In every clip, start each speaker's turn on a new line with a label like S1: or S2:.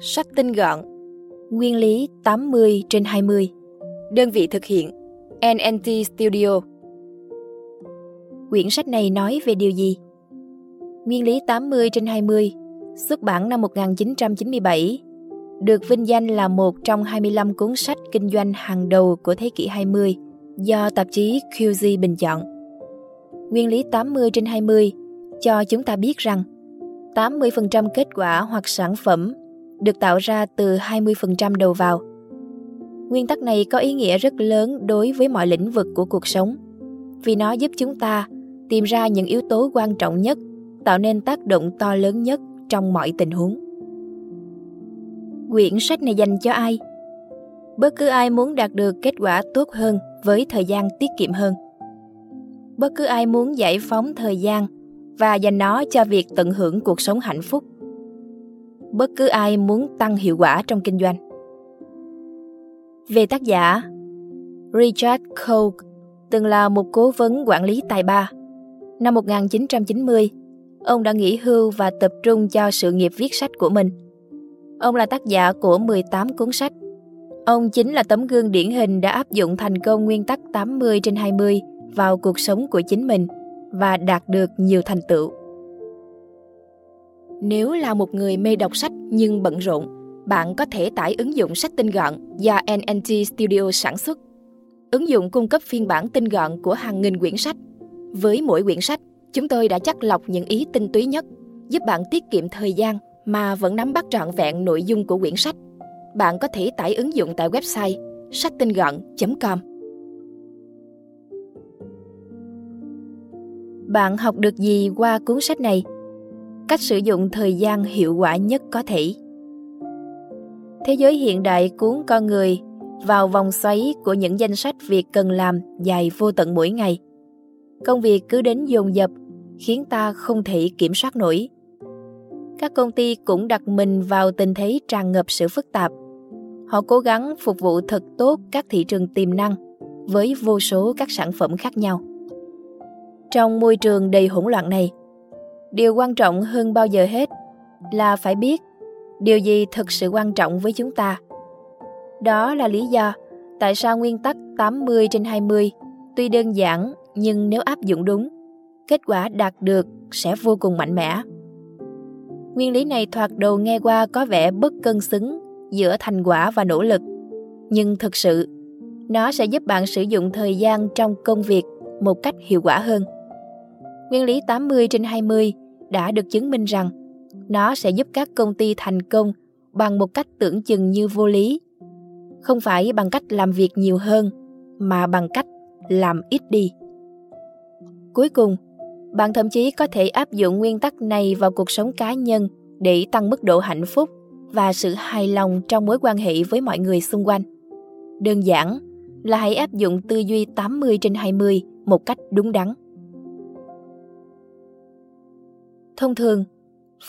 S1: Sách tinh gọn Nguyên lý 80 trên 20 Đơn vị thực hiện NNT Studio Quyển sách này nói về điều gì? Nguyên lý 80 trên 20 xuất bản năm 1997 được vinh danh là một trong 25 cuốn sách kinh doanh hàng đầu của thế kỷ 20 do tạp chí QZ bình chọn. Nguyên lý 80 trên 20 cho chúng ta biết rằng 80% kết quả hoặc sản phẩm được tạo ra từ 20% đầu vào. Nguyên tắc này có ý nghĩa rất lớn đối với mọi lĩnh vực của cuộc sống, vì nó giúp chúng ta tìm ra những yếu tố quan trọng nhất, tạo nên tác động to lớn nhất trong mọi tình huống. Quyển sách này dành cho ai? Bất cứ ai muốn đạt được kết quả tốt hơn với thời gian tiết kiệm hơn. Bất cứ ai muốn giải phóng thời gian và dành nó cho việc tận hưởng cuộc sống hạnh phúc bất cứ ai muốn tăng hiệu quả trong kinh doanh. Về tác giả, Richard Koch từng là một cố vấn quản lý tài ba. Năm 1990, ông đã nghỉ hưu và tập trung cho sự nghiệp viết sách của mình. Ông là tác giả của 18 cuốn sách. Ông chính là tấm gương điển hình đã áp dụng thành công nguyên tắc 80 trên 20 vào cuộc sống của chính mình và đạt được nhiều thành tựu. Nếu là một người mê đọc sách nhưng bận rộn, bạn có thể tải ứng dụng sách tinh gọn do NNT Studio sản xuất. Ứng dụng cung cấp phiên bản tinh gọn của hàng nghìn quyển sách. Với mỗi quyển sách, chúng tôi đã chắc lọc những ý tinh túy nhất, giúp bạn tiết kiệm thời gian mà vẫn nắm bắt trọn vẹn nội dung của quyển sách. Bạn có thể tải ứng dụng tại website sách tinh gọn.com. Bạn học được gì qua cuốn sách này? cách sử dụng thời gian hiệu quả nhất có thể thế giới hiện đại cuốn con người vào vòng xoáy của những danh sách việc cần làm dài vô tận mỗi ngày công việc cứ đến dồn dập khiến ta không thể kiểm soát nổi các công ty cũng đặt mình vào tình thế tràn ngập sự phức tạp họ cố gắng phục vụ thật tốt các thị trường tiềm năng với vô số các sản phẩm khác nhau trong môi trường đầy hỗn loạn này điều quan trọng hơn bao giờ hết là phải biết điều gì thực sự quan trọng với chúng ta. Đó là lý do tại sao nguyên tắc 80 trên 20 tuy đơn giản nhưng nếu áp dụng đúng, kết quả đạt được sẽ vô cùng mạnh mẽ. Nguyên lý này thoạt đầu nghe qua có vẻ bất cân xứng giữa thành quả và nỗ lực, nhưng thực sự nó sẽ giúp bạn sử dụng thời gian trong công việc một cách hiệu quả hơn. Nguyên lý 80 trên 20 đã được chứng minh rằng nó sẽ giúp các công ty thành công bằng một cách tưởng chừng như vô lý không phải bằng cách làm việc nhiều hơn mà bằng cách làm ít đi cuối cùng bạn thậm chí có thể áp dụng nguyên tắc này vào cuộc sống cá nhân để tăng mức độ hạnh phúc và sự hài lòng trong mối quan hệ với mọi người xung quanh. Đơn giản là hãy áp dụng tư duy 80 trên 20 một cách đúng đắn. Thông thường,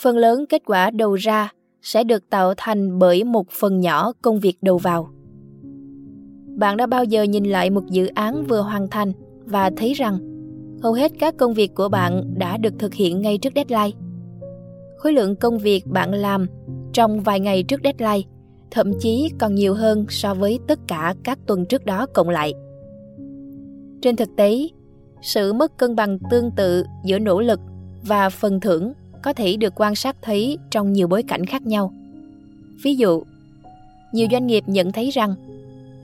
S1: phần lớn kết quả đầu ra sẽ được tạo thành bởi một phần nhỏ công việc đầu vào. Bạn đã bao giờ nhìn lại một dự án vừa hoàn thành và thấy rằng hầu hết các công việc của bạn đã được thực hiện ngay trước deadline. Khối lượng công việc bạn làm trong vài ngày trước deadline thậm chí còn nhiều hơn so với tất cả các tuần trước đó cộng lại. Trên thực tế, sự mất cân bằng tương tự giữa nỗ lực và phần thưởng có thể được quan sát thấy trong nhiều bối cảnh khác nhau. Ví dụ, nhiều doanh nghiệp nhận thấy rằng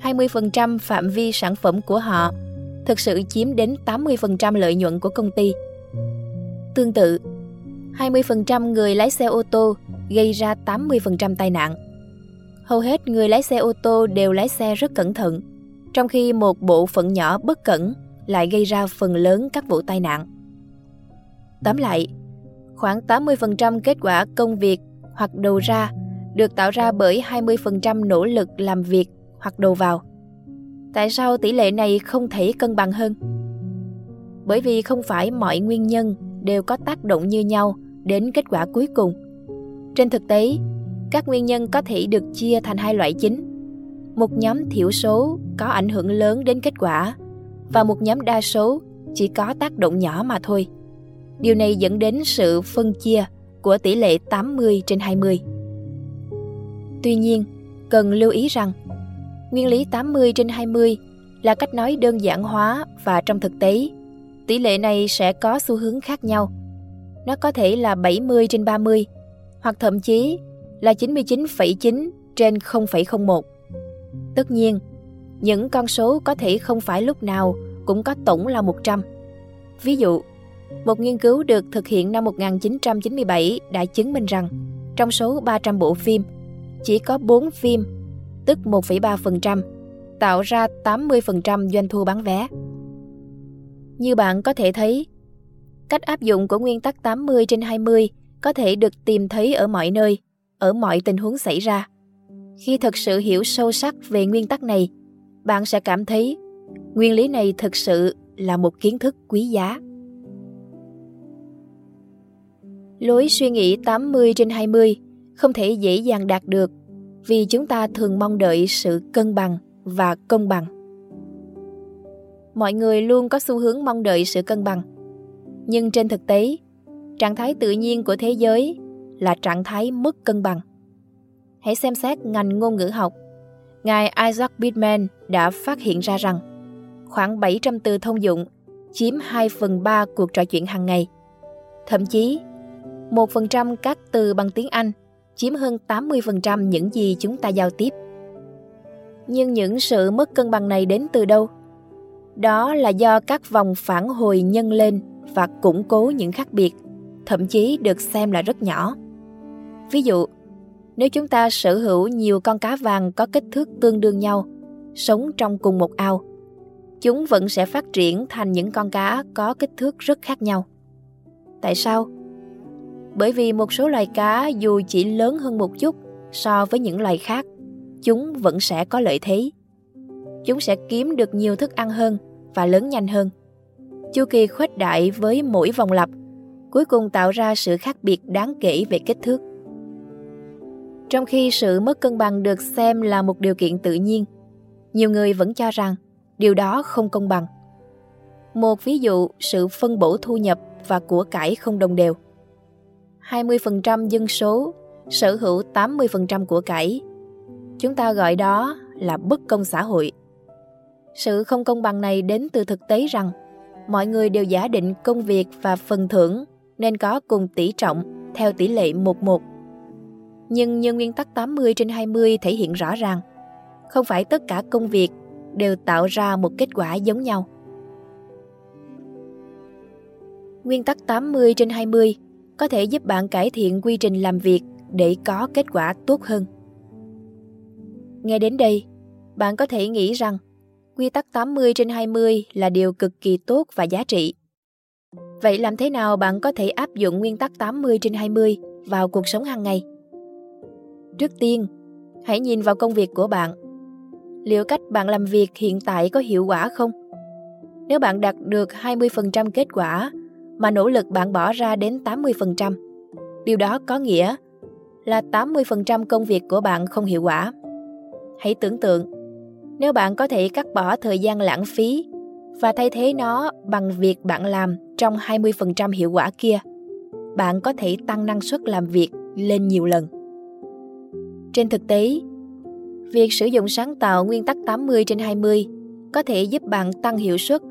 S1: 20% phạm vi sản phẩm của họ thực sự chiếm đến 80% lợi nhuận của công ty. Tương tự, 20% người lái xe ô tô gây ra 80% tai nạn. Hầu hết người lái xe ô tô đều lái xe rất cẩn thận, trong khi một bộ phận nhỏ bất cẩn lại gây ra phần lớn các vụ tai nạn. Tóm lại, khoảng 80% kết quả công việc hoặc đầu ra được tạo ra bởi 20% nỗ lực làm việc hoặc đầu vào. Tại sao tỷ lệ này không thể cân bằng hơn? Bởi vì không phải mọi nguyên nhân đều có tác động như nhau đến kết quả cuối cùng. Trên thực tế, các nguyên nhân có thể được chia thành hai loại chính. Một nhóm thiểu số có ảnh hưởng lớn đến kết quả và một nhóm đa số chỉ có tác động nhỏ mà thôi. Điều này dẫn đến sự phân chia của tỷ lệ 80 trên 20. Tuy nhiên, cần lưu ý rằng nguyên lý 80 trên 20 là cách nói đơn giản hóa và trong thực tế, tỷ lệ này sẽ có xu hướng khác nhau. Nó có thể là 70 trên 30 hoặc thậm chí là 99,9 trên 0,01. Tất nhiên, những con số có thể không phải lúc nào cũng có tổng là 100. Ví dụ, một nghiên cứu được thực hiện năm 1997 đã chứng minh rằng trong số 300 bộ phim, chỉ có 4 phim, tức 1,3%, tạo ra 80% doanh thu bán vé. Như bạn có thể thấy, cách áp dụng của nguyên tắc 80 trên 20 có thể được tìm thấy ở mọi nơi, ở mọi tình huống xảy ra. Khi thực sự hiểu sâu sắc về nguyên tắc này, bạn sẽ cảm thấy nguyên lý này thực sự là một kiến thức quý giá. Lối suy nghĩ 80 trên 20 không thể dễ dàng đạt được vì chúng ta thường mong đợi sự cân bằng và công bằng. Mọi người luôn có xu hướng mong đợi sự cân bằng. Nhưng trên thực tế, trạng thái tự nhiên của thế giới là trạng thái mất cân bằng. Hãy xem xét ngành ngôn ngữ học. Ngài Isaac Bitman đã phát hiện ra rằng khoảng 700 từ thông dụng chiếm 2 phần 3 cuộc trò chuyện hàng ngày. Thậm chí, 1% các từ bằng tiếng Anh chiếm hơn 80% những gì chúng ta giao tiếp. Nhưng những sự mất cân bằng này đến từ đâu? Đó là do các vòng phản hồi nhân lên và củng cố những khác biệt, thậm chí được xem là rất nhỏ. Ví dụ, nếu chúng ta sở hữu nhiều con cá vàng có kích thước tương đương nhau, sống trong cùng một ao, chúng vẫn sẽ phát triển thành những con cá có kích thước rất khác nhau. Tại sao? bởi vì một số loài cá dù chỉ lớn hơn một chút so với những loài khác, chúng vẫn sẽ có lợi thế. Chúng sẽ kiếm được nhiều thức ăn hơn và lớn nhanh hơn. Chu kỳ khuếch đại với mỗi vòng lặp cuối cùng tạo ra sự khác biệt đáng kể về kích thước. Trong khi sự mất cân bằng được xem là một điều kiện tự nhiên, nhiều người vẫn cho rằng điều đó không công bằng. Một ví dụ, sự phân bổ thu nhập và của cải không đồng đều – 20% dân số sở hữu 80% của cải. Chúng ta gọi đó là bất công xã hội. Sự không công bằng này đến từ thực tế rằng mọi người đều giả định công việc và phần thưởng nên có cùng tỷ trọng theo tỷ lệ 1-1. Nhưng như nguyên tắc 80 trên 20 thể hiện rõ ràng, không phải tất cả công việc đều tạo ra một kết quả giống nhau. Nguyên tắc 80 trên 20 có thể giúp bạn cải thiện quy trình làm việc để có kết quả tốt hơn. Nghe đến đây, bạn có thể nghĩ rằng quy tắc 80 trên 20 là điều cực kỳ tốt và giá trị. Vậy làm thế nào bạn có thể áp dụng nguyên tắc 80 trên 20 vào cuộc sống hàng ngày? Trước tiên, hãy nhìn vào công việc của bạn. Liệu cách bạn làm việc hiện tại có hiệu quả không? Nếu bạn đạt được 20% kết quả mà nỗ lực bạn bỏ ra đến 80%. Điều đó có nghĩa là 80% công việc của bạn không hiệu quả. Hãy tưởng tượng, nếu bạn có thể cắt bỏ thời gian lãng phí và thay thế nó bằng việc bạn làm trong 20% hiệu quả kia, bạn có thể tăng năng suất làm việc lên nhiều lần. Trên thực tế, việc sử dụng sáng tạo nguyên tắc 80 trên 20 có thể giúp bạn tăng hiệu suất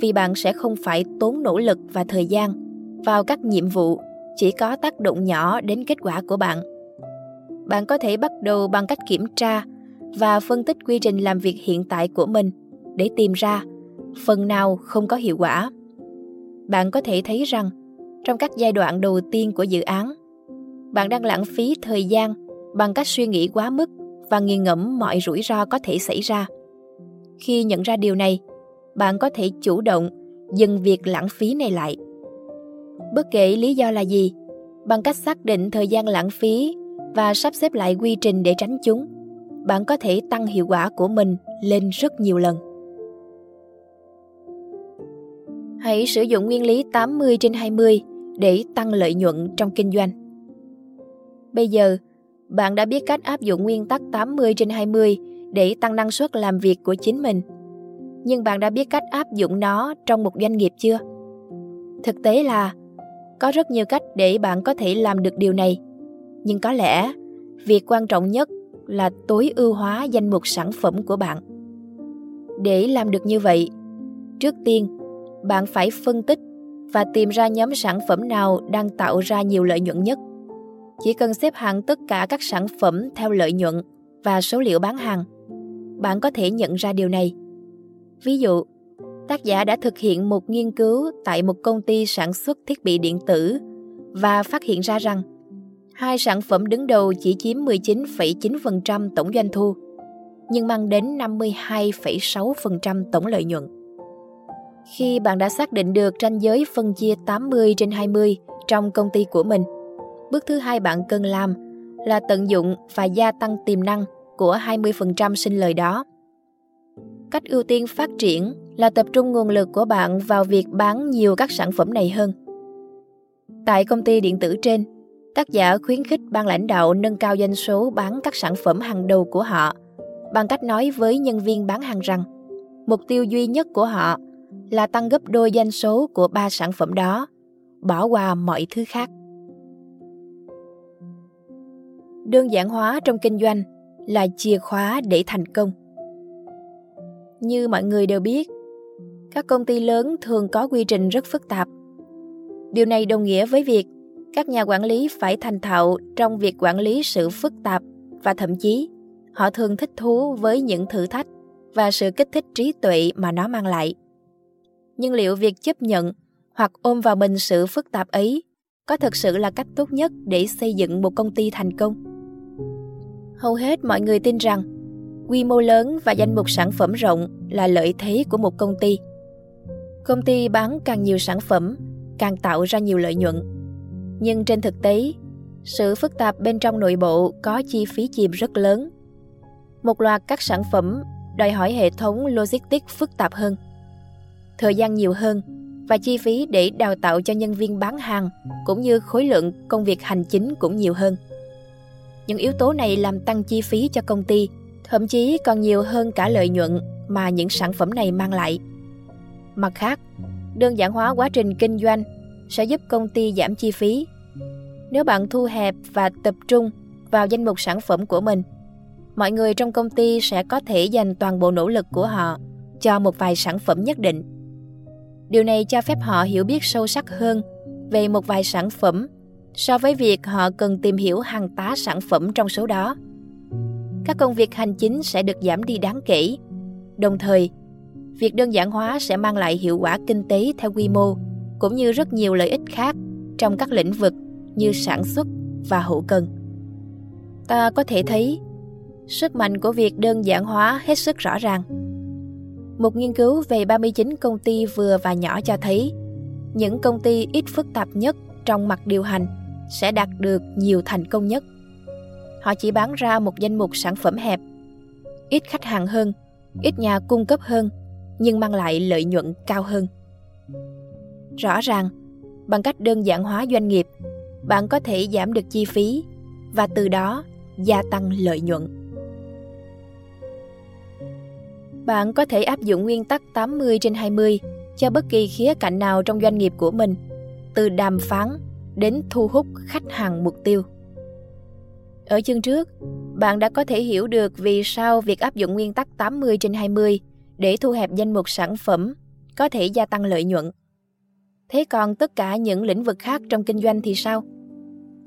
S1: vì bạn sẽ không phải tốn nỗ lực và thời gian vào các nhiệm vụ chỉ có tác động nhỏ đến kết quả của bạn. Bạn có thể bắt đầu bằng cách kiểm tra và phân tích quy trình làm việc hiện tại của mình để tìm ra phần nào không có hiệu quả. Bạn có thể thấy rằng trong các giai đoạn đầu tiên của dự án, bạn đang lãng phí thời gian bằng cách suy nghĩ quá mức và nghi ngẫm mọi rủi ro có thể xảy ra. Khi nhận ra điều này, bạn có thể chủ động dừng việc lãng phí này lại. Bất kể lý do là gì, bằng cách xác định thời gian lãng phí và sắp xếp lại quy trình để tránh chúng, bạn có thể tăng hiệu quả của mình lên rất nhiều lần. Hãy sử dụng nguyên lý 80 trên 20 để tăng lợi nhuận trong kinh doanh. Bây giờ, bạn đã biết cách áp dụng nguyên tắc 80 trên 20 để tăng năng suất làm việc của chính mình – nhưng bạn đã biết cách áp dụng nó trong một doanh nghiệp chưa? Thực tế là có rất nhiều cách để bạn có thể làm được điều này, nhưng có lẽ việc quan trọng nhất là tối ưu hóa danh mục sản phẩm của bạn. Để làm được như vậy, trước tiên bạn phải phân tích và tìm ra nhóm sản phẩm nào đang tạo ra nhiều lợi nhuận nhất. Chỉ cần xếp hạng tất cả các sản phẩm theo lợi nhuận và số liệu bán hàng, bạn có thể nhận ra điều này. Ví dụ, tác giả đã thực hiện một nghiên cứu tại một công ty sản xuất thiết bị điện tử và phát hiện ra rằng hai sản phẩm đứng đầu chỉ chiếm 19,9% tổng doanh thu, nhưng mang đến 52,6% tổng lợi nhuận. Khi bạn đã xác định được ranh giới phân chia 80 trên 20 trong công ty của mình, bước thứ hai bạn cần làm là tận dụng và gia tăng tiềm năng của 20% sinh lời đó cách ưu tiên phát triển là tập trung nguồn lực của bạn vào việc bán nhiều các sản phẩm này hơn. Tại công ty điện tử trên, tác giả khuyến khích ban lãnh đạo nâng cao doanh số bán các sản phẩm hàng đầu của họ bằng cách nói với nhân viên bán hàng rằng mục tiêu duy nhất của họ là tăng gấp đôi doanh số của ba sản phẩm đó, bỏ qua mọi thứ khác. Đơn giản hóa trong kinh doanh là chìa khóa để thành công như mọi người đều biết các công ty lớn thường có quy trình rất phức tạp điều này đồng nghĩa với việc các nhà quản lý phải thành thạo trong việc quản lý sự phức tạp và thậm chí họ thường thích thú với những thử thách và sự kích thích trí tuệ mà nó mang lại nhưng liệu việc chấp nhận hoặc ôm vào mình sự phức tạp ấy có thực sự là cách tốt nhất để xây dựng một công ty thành công hầu hết mọi người tin rằng quy mô lớn và danh mục sản phẩm rộng là lợi thế của một công ty công ty bán càng nhiều sản phẩm càng tạo ra nhiều lợi nhuận nhưng trên thực tế sự phức tạp bên trong nội bộ có chi phí chìm rất lớn một loạt các sản phẩm đòi hỏi hệ thống logistics phức tạp hơn thời gian nhiều hơn và chi phí để đào tạo cho nhân viên bán hàng cũng như khối lượng công việc hành chính cũng nhiều hơn những yếu tố này làm tăng chi phí cho công ty thậm chí còn nhiều hơn cả lợi nhuận mà những sản phẩm này mang lại. Mặt khác, đơn giản hóa quá trình kinh doanh sẽ giúp công ty giảm chi phí. Nếu bạn thu hẹp và tập trung vào danh mục sản phẩm của mình, mọi người trong công ty sẽ có thể dành toàn bộ nỗ lực của họ cho một vài sản phẩm nhất định. Điều này cho phép họ hiểu biết sâu sắc hơn về một vài sản phẩm so với việc họ cần tìm hiểu hàng tá sản phẩm trong số đó các công việc hành chính sẽ được giảm đi đáng kể. Đồng thời, việc đơn giản hóa sẽ mang lại hiệu quả kinh tế theo quy mô cũng như rất nhiều lợi ích khác trong các lĩnh vực như sản xuất và hậu cần. Ta có thể thấy sức mạnh của việc đơn giản hóa hết sức rõ ràng. Một nghiên cứu về 39 công ty vừa và nhỏ cho thấy những công ty ít phức tạp nhất trong mặt điều hành sẽ đạt được nhiều thành công nhất. Họ chỉ bán ra một danh mục sản phẩm hẹp. Ít khách hàng hơn, ít nhà cung cấp hơn, nhưng mang lại lợi nhuận cao hơn. Rõ ràng, bằng cách đơn giản hóa doanh nghiệp, bạn có thể giảm được chi phí và từ đó gia tăng lợi nhuận. Bạn có thể áp dụng nguyên tắc 80 trên 20 cho bất kỳ khía cạnh nào trong doanh nghiệp của mình, từ đàm phán đến thu hút khách hàng mục tiêu. Ở chương trước, bạn đã có thể hiểu được vì sao việc áp dụng nguyên tắc 80 trên 20 để thu hẹp danh mục sản phẩm có thể gia tăng lợi nhuận. Thế còn tất cả những lĩnh vực khác trong kinh doanh thì sao?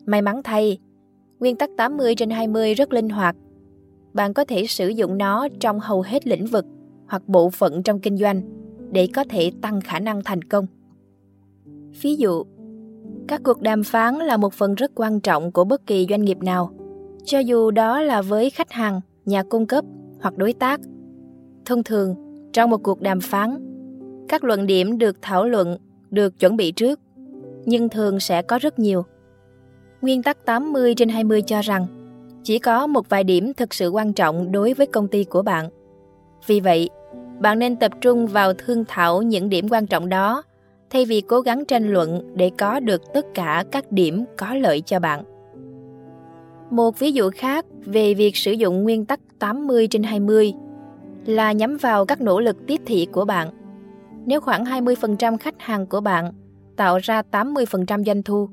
S1: May mắn thay, nguyên tắc 80 trên 20 rất linh hoạt. Bạn có thể sử dụng nó trong hầu hết lĩnh vực hoặc bộ phận trong kinh doanh để có thể tăng khả năng thành công. Ví dụ, các cuộc đàm phán là một phần rất quan trọng của bất kỳ doanh nghiệp nào cho dù đó là với khách hàng, nhà cung cấp hoặc đối tác. Thông thường, trong một cuộc đàm phán, các luận điểm được thảo luận được chuẩn bị trước, nhưng thường sẽ có rất nhiều. Nguyên tắc 80 trên 20 cho rằng chỉ có một vài điểm thực sự quan trọng đối với công ty của bạn. Vì vậy, bạn nên tập trung vào thương thảo những điểm quan trọng đó thay vì cố gắng tranh luận để có được tất cả các điểm có lợi cho bạn. Một ví dụ khác về việc sử dụng nguyên tắc 80 trên 20 là nhắm vào các nỗ lực tiếp thị của bạn. Nếu khoảng 20% khách hàng của bạn tạo ra 80% doanh thu,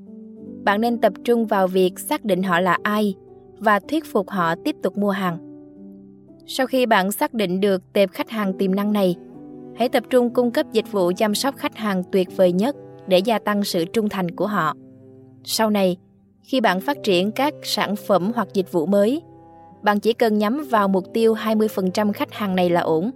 S1: bạn nên tập trung vào việc xác định họ là ai và thuyết phục họ tiếp tục mua hàng. Sau khi bạn xác định được tệp khách hàng tiềm năng này, hãy tập trung cung cấp dịch vụ chăm sóc khách hàng tuyệt vời nhất để gia tăng sự trung thành của họ. Sau này, khi bạn phát triển các sản phẩm hoặc dịch vụ mới, bạn chỉ cần nhắm vào mục tiêu 20% khách hàng này là ổn.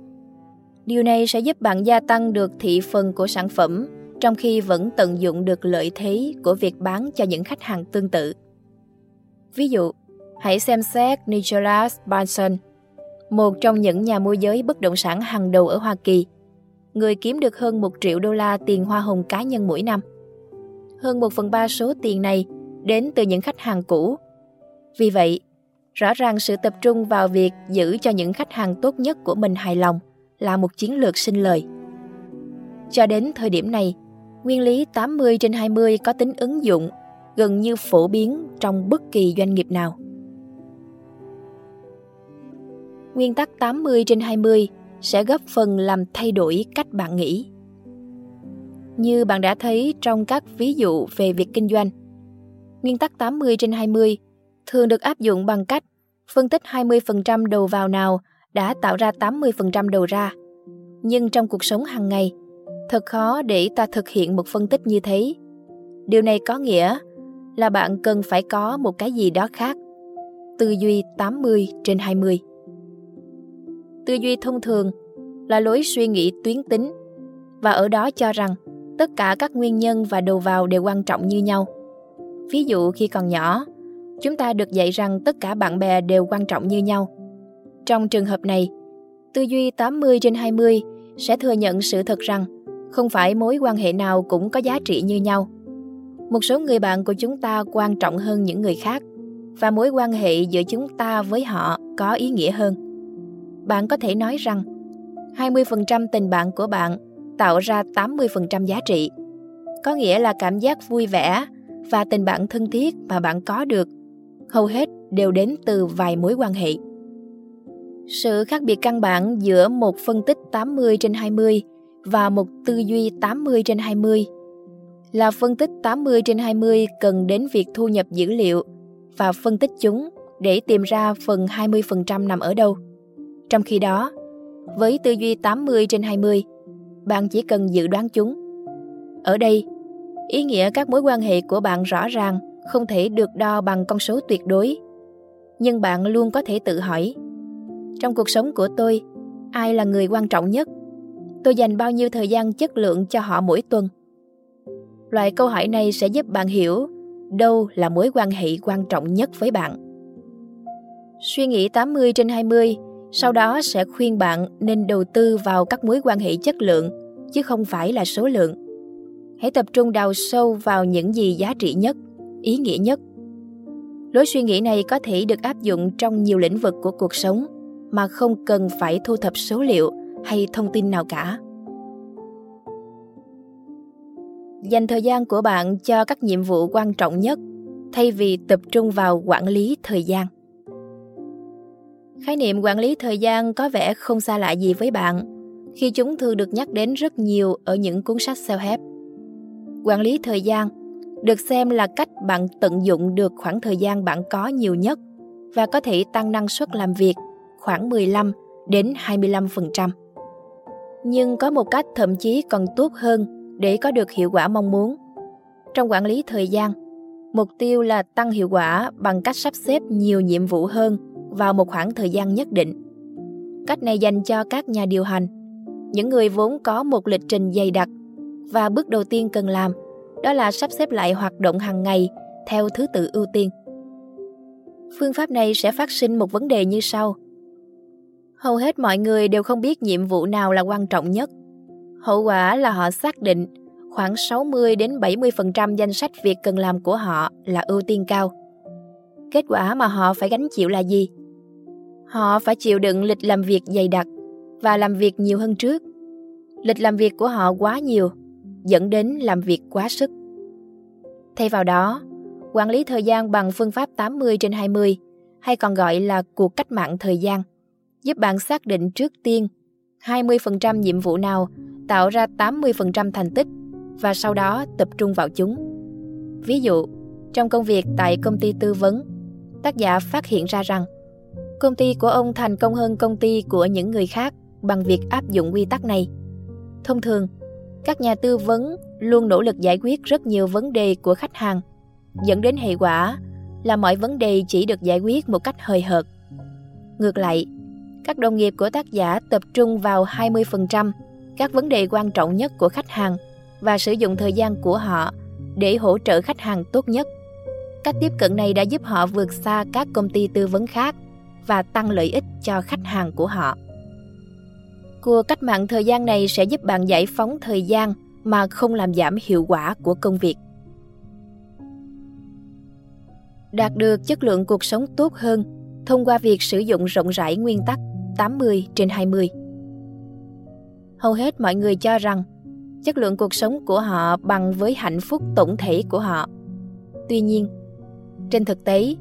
S1: Điều này sẽ giúp bạn gia tăng được thị phần của sản phẩm trong khi vẫn tận dụng được lợi thế của việc bán cho những khách hàng tương tự. Ví dụ, hãy xem xét Nicholas Barson, một trong những nhà môi giới bất động sản hàng đầu ở Hoa Kỳ, người kiếm được hơn 1 triệu đô la tiền hoa hồng cá nhân mỗi năm. Hơn 1 phần 3 số tiền này đến từ những khách hàng cũ. Vì vậy, rõ ràng sự tập trung vào việc giữ cho những khách hàng tốt nhất của mình hài lòng là một chiến lược sinh lời. Cho đến thời điểm này, nguyên lý 80 trên 20 có tính ứng dụng gần như phổ biến trong bất kỳ doanh nghiệp nào. Nguyên tắc 80 trên 20 sẽ góp phần làm thay đổi cách bạn nghĩ. Như bạn đã thấy trong các ví dụ về việc kinh doanh, nguyên tắc 80 trên 20, thường được áp dụng bằng cách phân tích 20% đầu vào nào đã tạo ra 80% đầu ra. Nhưng trong cuộc sống hàng ngày, thật khó để ta thực hiện một phân tích như thế. Điều này có nghĩa là bạn cần phải có một cái gì đó khác. Tư duy 80 trên 20. Tư duy thông thường là lối suy nghĩ tuyến tính và ở đó cho rằng tất cả các nguyên nhân và đầu vào đều quan trọng như nhau Ví dụ khi còn nhỏ, chúng ta được dạy rằng tất cả bạn bè đều quan trọng như nhau. Trong trường hợp này, tư duy 80 trên 20 sẽ thừa nhận sự thật rằng không phải mối quan hệ nào cũng có giá trị như nhau. Một số người bạn của chúng ta quan trọng hơn những người khác và mối quan hệ giữa chúng ta với họ có ý nghĩa hơn. Bạn có thể nói rằng 20% tình bạn của bạn tạo ra 80% giá trị. Có nghĩa là cảm giác vui vẻ và tình bạn thân thiết mà bạn có được hầu hết đều đến từ vài mối quan hệ. Sự khác biệt căn bản giữa một phân tích 80 trên 20 và một tư duy 80 trên 20 là phân tích 80 trên 20 cần đến việc thu nhập dữ liệu và phân tích chúng để tìm ra phần 20% nằm ở đâu. Trong khi đó, với tư duy 80 trên 20, bạn chỉ cần dự đoán chúng. Ở đây, Ý nghĩa các mối quan hệ của bạn rõ ràng, không thể được đo bằng con số tuyệt đối. Nhưng bạn luôn có thể tự hỏi, trong cuộc sống của tôi, ai là người quan trọng nhất? Tôi dành bao nhiêu thời gian chất lượng cho họ mỗi tuần? Loại câu hỏi này sẽ giúp bạn hiểu đâu là mối quan hệ quan trọng nhất với bạn. Suy nghĩ 80 trên 20 sau đó sẽ khuyên bạn nên đầu tư vào các mối quan hệ chất lượng chứ không phải là số lượng hãy tập trung đào sâu vào những gì giá trị nhất, ý nghĩa nhất. Lối suy nghĩ này có thể được áp dụng trong nhiều lĩnh vực của cuộc sống mà không cần phải thu thập số liệu hay thông tin nào cả. Dành thời gian của bạn cho các nhiệm vụ quan trọng nhất thay vì tập trung vào quản lý thời gian. Khái niệm quản lý thời gian có vẻ không xa lạ gì với bạn khi chúng thường được nhắc đến rất nhiều ở những cuốn sách self-help quản lý thời gian được xem là cách bạn tận dụng được khoảng thời gian bạn có nhiều nhất và có thể tăng năng suất làm việc khoảng 15 đến 25%. Nhưng có một cách thậm chí còn tốt hơn để có được hiệu quả mong muốn. Trong quản lý thời gian, mục tiêu là tăng hiệu quả bằng cách sắp xếp nhiều nhiệm vụ hơn vào một khoảng thời gian nhất định. Cách này dành cho các nhà điều hành, những người vốn có một lịch trình dày đặc và bước đầu tiên cần làm đó là sắp xếp lại hoạt động hàng ngày theo thứ tự ưu tiên. Phương pháp này sẽ phát sinh một vấn đề như sau. Hầu hết mọi người đều không biết nhiệm vụ nào là quan trọng nhất. Hậu quả là họ xác định khoảng 60 đến 70% danh sách việc cần làm của họ là ưu tiên cao. Kết quả mà họ phải gánh chịu là gì? Họ phải chịu đựng lịch làm việc dày đặc và làm việc nhiều hơn trước. Lịch làm việc của họ quá nhiều dẫn đến làm việc quá sức. Thay vào đó, quản lý thời gian bằng phương pháp 80 trên 20 hay còn gọi là cuộc cách mạng thời gian, giúp bạn xác định trước tiên 20% nhiệm vụ nào tạo ra 80% thành tích và sau đó tập trung vào chúng. Ví dụ, trong công việc tại công ty tư vấn, tác giả phát hiện ra rằng công ty của ông thành công hơn công ty của những người khác bằng việc áp dụng quy tắc này. Thông thường, các nhà tư vấn luôn nỗ lực giải quyết rất nhiều vấn đề của khách hàng, dẫn đến hệ quả là mọi vấn đề chỉ được giải quyết một cách hời hợt. Ngược lại, các đồng nghiệp của tác giả tập trung vào 20% các vấn đề quan trọng nhất của khách hàng và sử dụng thời gian của họ để hỗ trợ khách hàng tốt nhất. Cách tiếp cận này đã giúp họ vượt xa các công ty tư vấn khác và tăng lợi ích cho khách hàng của họ của cách mạng thời gian này sẽ giúp bạn giải phóng thời gian mà không làm giảm hiệu quả của công việc. Đạt được chất lượng cuộc sống tốt hơn thông qua việc sử dụng rộng rãi nguyên tắc 80 trên 20. Hầu hết mọi người cho rằng chất lượng cuộc sống của họ bằng với hạnh phúc tổng thể của họ. Tuy nhiên, trên thực tế,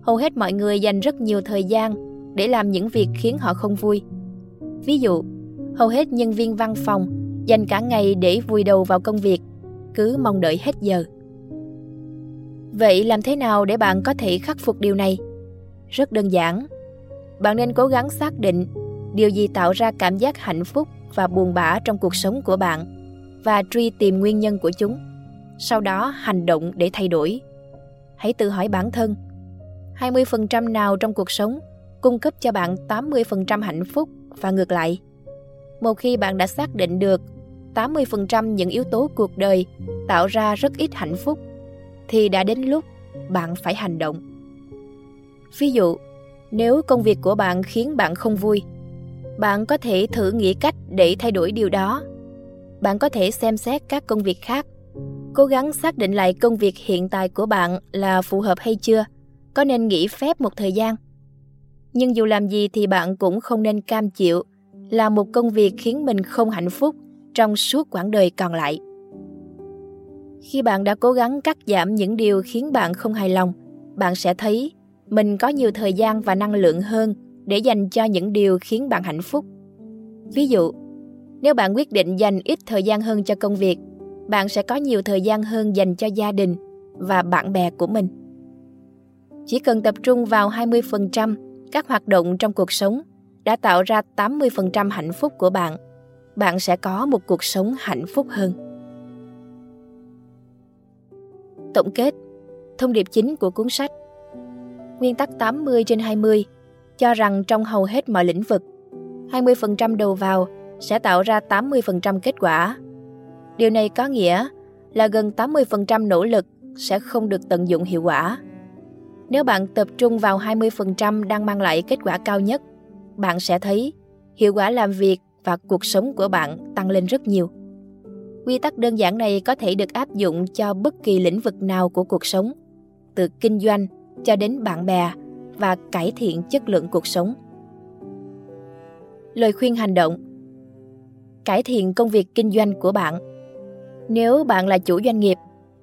S1: hầu hết mọi người dành rất nhiều thời gian để làm những việc khiến họ không vui. Ví dụ, hầu hết nhân viên văn phòng dành cả ngày để vùi đầu vào công việc, cứ mong đợi hết giờ. Vậy làm thế nào để bạn có thể khắc phục điều này? Rất đơn giản. Bạn nên cố gắng xác định điều gì tạo ra cảm giác hạnh phúc và buồn bã trong cuộc sống của bạn và truy tìm nguyên nhân của chúng. Sau đó hành động để thay đổi. Hãy tự hỏi bản thân, 20% nào trong cuộc sống cung cấp cho bạn 80% hạnh phúc và ngược lại. Một khi bạn đã xác định được 80% những yếu tố cuộc đời tạo ra rất ít hạnh phúc thì đã đến lúc bạn phải hành động. Ví dụ, nếu công việc của bạn khiến bạn không vui, bạn có thể thử nghĩ cách để thay đổi điều đó. Bạn có thể xem xét các công việc khác, cố gắng xác định lại công việc hiện tại của bạn là phù hợp hay chưa, có nên nghỉ phép một thời gian. Nhưng dù làm gì thì bạn cũng không nên cam chịu là một công việc khiến mình không hạnh phúc trong suốt quãng đời còn lại. Khi bạn đã cố gắng cắt giảm những điều khiến bạn không hài lòng, bạn sẽ thấy mình có nhiều thời gian và năng lượng hơn để dành cho những điều khiến bạn hạnh phúc. Ví dụ, nếu bạn quyết định dành ít thời gian hơn cho công việc, bạn sẽ có nhiều thời gian hơn dành cho gia đình và bạn bè của mình. Chỉ cần tập trung vào 20% các hoạt động trong cuộc sống đã tạo ra 80% hạnh phúc của bạn, bạn sẽ có một cuộc sống hạnh phúc hơn. Tổng kết, thông điệp chính của cuốn sách Nguyên tắc 80 trên 20 cho rằng trong hầu hết mọi lĩnh vực, 20% đầu vào sẽ tạo ra 80% kết quả. Điều này có nghĩa là gần 80% nỗ lực sẽ không được tận dụng hiệu quả. Nếu bạn tập trung vào 20% đang mang lại kết quả cao nhất bạn sẽ thấy hiệu quả làm việc và cuộc sống của bạn tăng lên rất nhiều. Quy tắc đơn giản này có thể được áp dụng cho bất kỳ lĩnh vực nào của cuộc sống, từ kinh doanh cho đến bạn bè và cải thiện chất lượng cuộc sống. Lời khuyên hành động Cải thiện công việc kinh doanh của bạn Nếu bạn là chủ doanh nghiệp,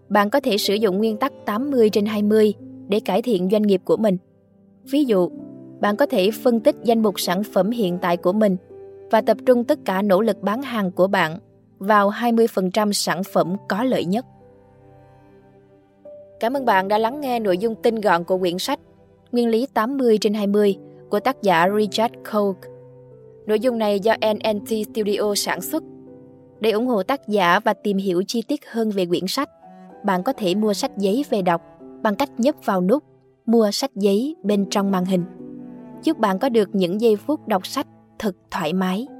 S1: bạn có thể sử dụng nguyên tắc 80 trên 20 để cải thiện doanh nghiệp của mình. Ví dụ, bạn có thể phân tích danh mục sản phẩm hiện tại của mình và tập trung tất cả nỗ lực bán hàng của bạn vào 20% sản phẩm có lợi nhất. Cảm ơn bạn đã lắng nghe nội dung tinh gọn của quyển sách Nguyên lý 80 trên 20 của tác giả Richard Koch. Nội dung này do NNT Studio sản xuất. Để ủng hộ tác giả và tìm hiểu chi tiết hơn về quyển sách, bạn có thể mua sách giấy về đọc bằng cách nhấp vào nút mua sách giấy bên trong màn hình chúc bạn có được những giây phút đọc sách thật thoải mái